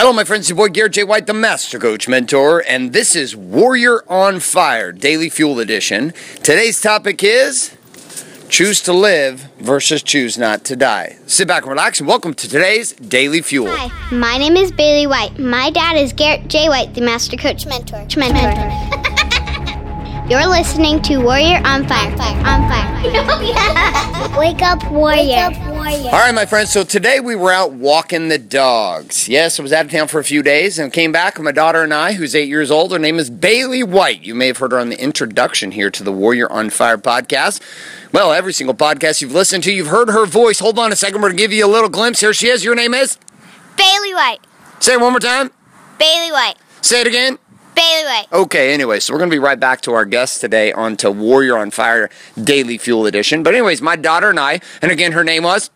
Hello, my friends. Your boy Garrett J. White, the Master Coach Mentor, and this is Warrior on Fire Daily Fuel Edition. Today's topic is choose to live versus choose not to die. Sit back and relax, and welcome to today's Daily Fuel. Hi, my name is Bailey White. My dad is Garrett J. White, the Master Coach Mentor. Mentor. You're listening to Warrior on Fire. On Fire. Wake up, Warrior. Wake up, Warrior. All right, my friends. So today we were out walking the dogs. Yes, I was out of town for a few days and came back with my daughter and I, who's eight years old. Her name is Bailey White. You may have heard her on the introduction here to the Warrior on Fire podcast. Well, every single podcast you've listened to, you've heard her voice. Hold on a second. We're going to give you a little glimpse. Here she is. Your name is? Bailey White. Say it one more time. Bailey White. Say it again. Bailey White. Okay, anyway, so we're going to be right back to our guest today on to Warrior on Fire Daily Fuel Edition. But, anyways, my daughter and I, and again, her name was?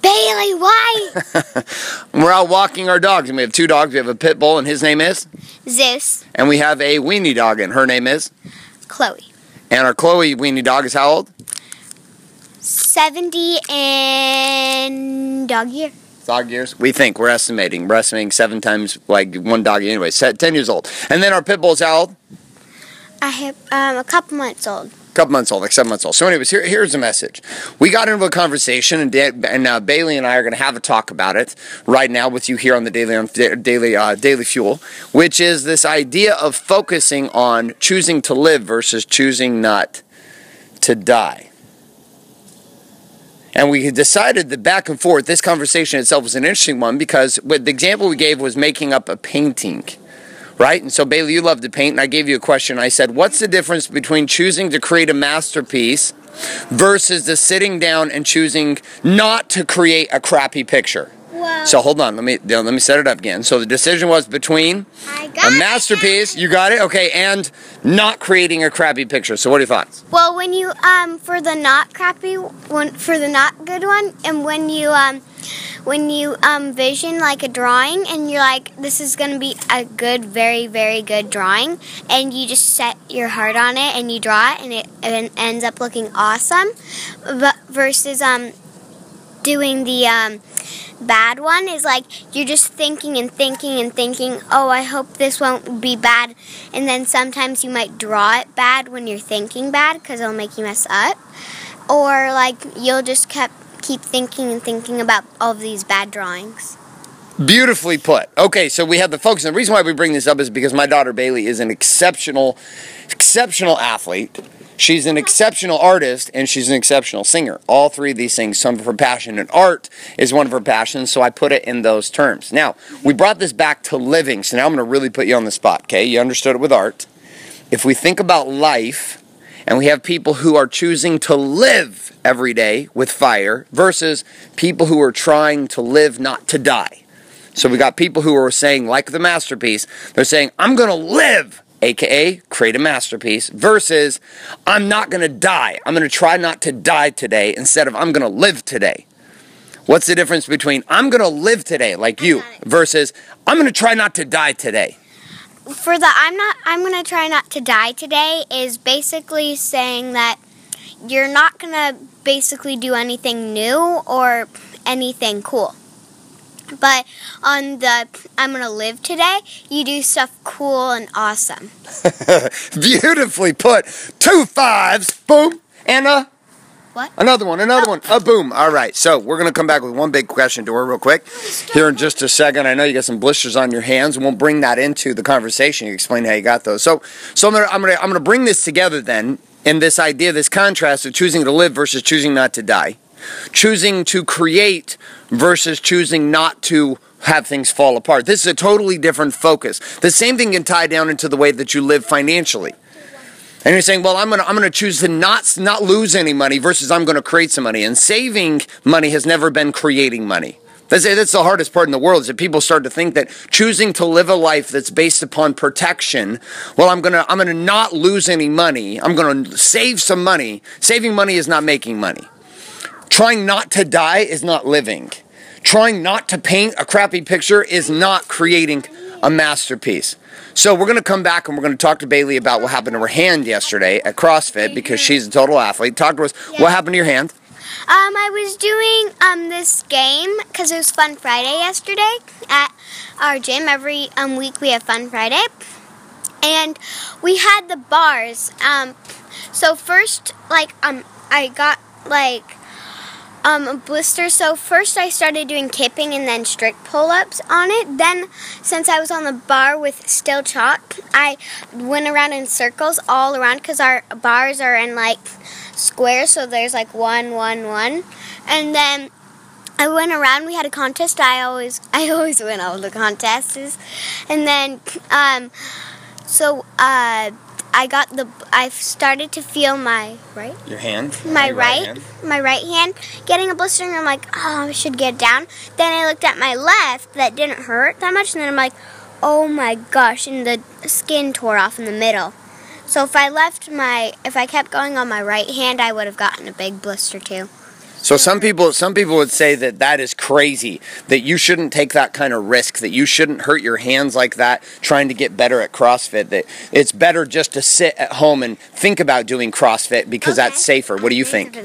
Bailey White. we're out walking our dogs, and we have two dogs. We have a pit bull, and his name is? Zeus. And we have a weenie dog, and her name is? Chloe. And our Chloe weenie dog is how old? 70 and dog year. Dog years? We think. We're estimating. We're estimating seven times, like, one dog anyway. 10 years old. And then our pit bull's how old? I have um, a couple months old. couple months old, like seven months old. So, anyways, here, here's the message. We got into a conversation, and, da- and uh, Bailey and I are going to have a talk about it right now with you here on the daily on daily uh, daily fuel, which is this idea of focusing on choosing to live versus choosing not to die. And we decided that back and forth, this conversation itself was an interesting one because the example we gave was making up a painting right? And so, Bailey, you love to paint, and I gave you a question. I said, What's the difference between choosing to create a masterpiece versus the sitting down and choosing not to create a crappy picture? So hold on, let me let me set it up again. So the decision was between a masterpiece, you got it, okay, and not creating a crappy picture. So what are your thoughts? Well, when you um for the not crappy one for the not good one, and when you um when you um vision like a drawing and you're like this is going to be a good very very good drawing and you just set your heart on it and you draw it and it, it ends up looking awesome but versus um doing the um bad one is like you're just thinking and thinking and thinking, oh, I hope this won't be bad. And then sometimes you might draw it bad when you're thinking bad because it'll make you mess up. Or like you'll just kept keep thinking and thinking about all of these bad drawings. Beautifully put. Okay, so we have the focus. And the reason why we bring this up is because my daughter Bailey is an exceptional, exceptional athlete. She's an exceptional artist and she's an exceptional singer. All three of these things, some of her passion and art is one of her passions, so I put it in those terms. Now, we brought this back to living, so now I'm going to really put you on the spot, okay? You understood it with art. If we think about life and we have people who are choosing to live every day with fire versus people who are trying to live not to die. So we got people who are saying, like the masterpiece, they're saying, I'm going to live aka create a masterpiece, versus I'm not going to die. I'm going to try not to die today instead of I'm going to live today. What's the difference between I'm going to live today like you versus I'm going to try not to die today? For the I'm not I'm going to try not to die today is basically saying that you're not going to basically do anything new or anything cool. But on the I'm gonna live today, you do stuff cool and awesome. Beautifully put. Two fives, boom, and a what? Another one, another oh. one, a boom. All right, so we're gonna come back with one big question to her real quick oh, here in just a second. I know you got some blisters on your hands, and we'll bring that into the conversation. You explain how you got those. So, so I'm gonna, I'm gonna, I'm gonna bring this together then in this idea, this contrast of choosing to live versus choosing not to die choosing to create versus choosing not to have things fall apart. This is a totally different focus. The same thing can tie down into the way that you live financially. And you're saying, well, I'm gonna I'm gonna choose to not not lose any money versus I'm gonna create some money. And saving money has never been creating money. That's, that's the hardest part in the world is that people start to think that choosing to live a life that's based upon protection, well, I'm gonna I'm gonna not lose any money. I'm gonna save some money. Saving money is not making money. Trying not to die is not living. Trying not to paint a crappy picture is not creating a masterpiece. So we're going to come back and we're going to talk to Bailey about what happened to her hand yesterday at CrossFit because she's a total athlete. Talk to us. What happened to your hand? Um, I was doing um this game because it was Fun Friday yesterday at our gym. Every um week we have Fun Friday, and we had the bars. Um, so first, like um, I got like um a blister. So first I started doing kipping and then strict pull-ups on it. Then, since I was on the bar with still chalk, I went around in circles all around because our bars are in like squares. So there's like one, one, one, and then. I went around. We had a contest. I always, I always win all the contests, and then, um, so uh, I got the. I started to feel my right, Your hand. my Your right, hand. my right hand getting a blister, and I'm like, oh, I should get down. Then I looked at my left that didn't hurt that much, and then I'm like, oh my gosh, and the skin tore off in the middle. So if I left my, if I kept going on my right hand, I would have gotten a big blister too. So some people some people would say that that is crazy that you shouldn't take that kind of risk that you shouldn't hurt your hands like that trying to get better at CrossFit that it's better just to sit at home and think about doing CrossFit because Okay. that's safer. What do you think?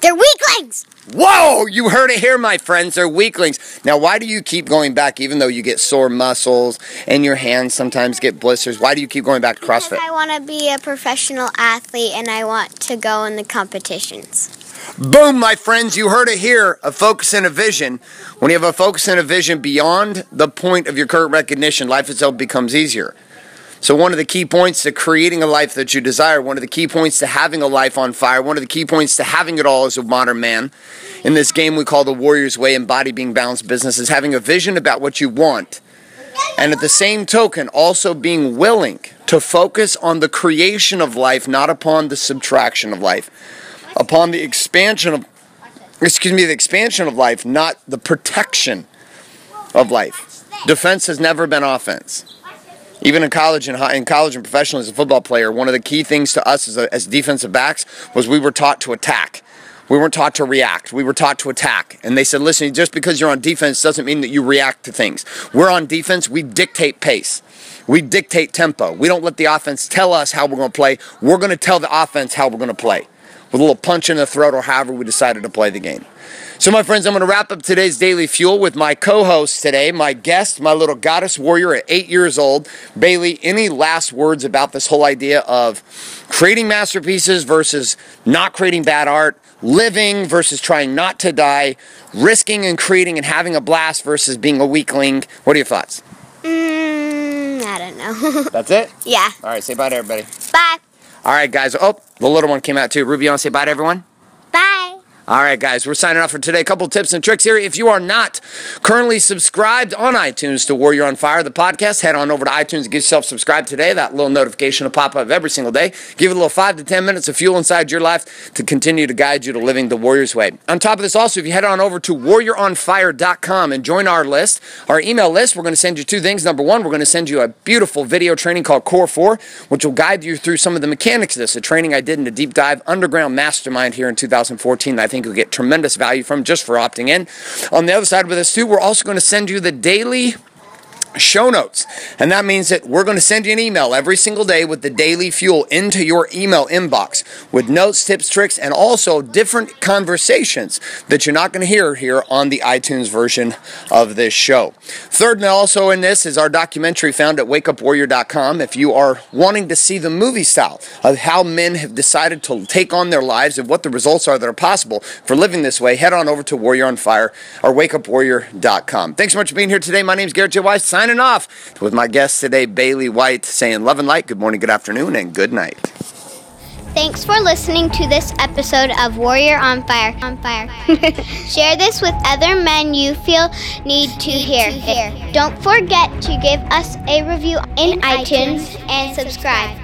They're weaklings. Whoa, you heard it here my friends, they're weaklings. Now why do you keep going back even though you get sore muscles and your hands sometimes get blisters? Why do you keep going back to Because CrossFit? I want to be a professional athlete and I want to go in the competitions. Boom, my friends, you heard it here. A focus and a vision. When you have a focus and a vision beyond the point of your current recognition, life itself becomes easier. So, one of the key points to creating a life that you desire, one of the key points to having a life on fire, one of the key points to having it all as a modern man in this game we call the Warrior's Way and Body Being Balanced Business is having a vision about what you want. And at the same token, also being willing to focus on the creation of life, not upon the subtraction of life upon the expansion of excuse me the expansion of life not the protection of life. Defense has never been offense. Even in college and in college and professional as a football player one of the key things to us as, a, as defensive backs was we were taught to attack. We weren't taught to react. We were taught to attack. And they said listen just because you're on defense doesn't mean that you react to things. We're on defense. We dictate pace. We dictate tempo. We don't let the offense tell us how we're going to play. We're going to tell the offense how we're going to play with a little punch in the throat or however we decided to play the game. So, my friends, I'm going to wrap up today's Daily Fuel with my co host today, my guest, my little goddess warrior at eight years old. Bailey, any last words about this whole idea of creating masterpieces versus not creating bad art, living versus trying not to die, risking and creating and having a blast versus being a weakling? What are your thoughts? Mm, I don't know. That's it? yeah. All right, say bye to everybody. All right, guys. Oh, the little one came out too. Ruby, you want to say bye to everyone? All right, guys, we're signing off for today. A couple tips and tricks here. If you are not currently subscribed on iTunes to Warrior on Fire, the podcast, head on over to iTunes and get yourself subscribed today. That little notification will pop up every single day. Give it a little five to 10 minutes of fuel inside your life to continue to guide you to living the Warrior's way. On top of this, also, if you head on over to warrioronfire.com and join our list, our email list, we're going to send you two things. Number one, we're going to send you a beautiful video training called Core 4, which will guide you through some of the mechanics of this, a training I did in a deep dive underground mastermind here in 2014 I think you'll get tremendous value from just for opting in. On the other side with us, too, we're also going to send you the daily show notes. And that means that we're going to send you an email every single day with the daily fuel into your email inbox with notes, tips, tricks, and also different conversations that you're not going to hear here on the iTunes version of this show. Third, and also in this is our documentary found at wakeupwarrior.com. If you are wanting to see the movie style of how men have decided to take on their lives and what the results are that are possible for living this way, head on over to Warrior on Fire or wakeupwarrior.com. Thanks so much for being here today. My name is Garrett J. White, signing off with my guest today, Bailey White, saying love and light, good morning, good afternoon, and good night. Thanks for listening to this episode of Warrior on Fire. On Fire. Share this with other men you feel need to hear. Don't forget to give us a review in, iTunes, and subscribe.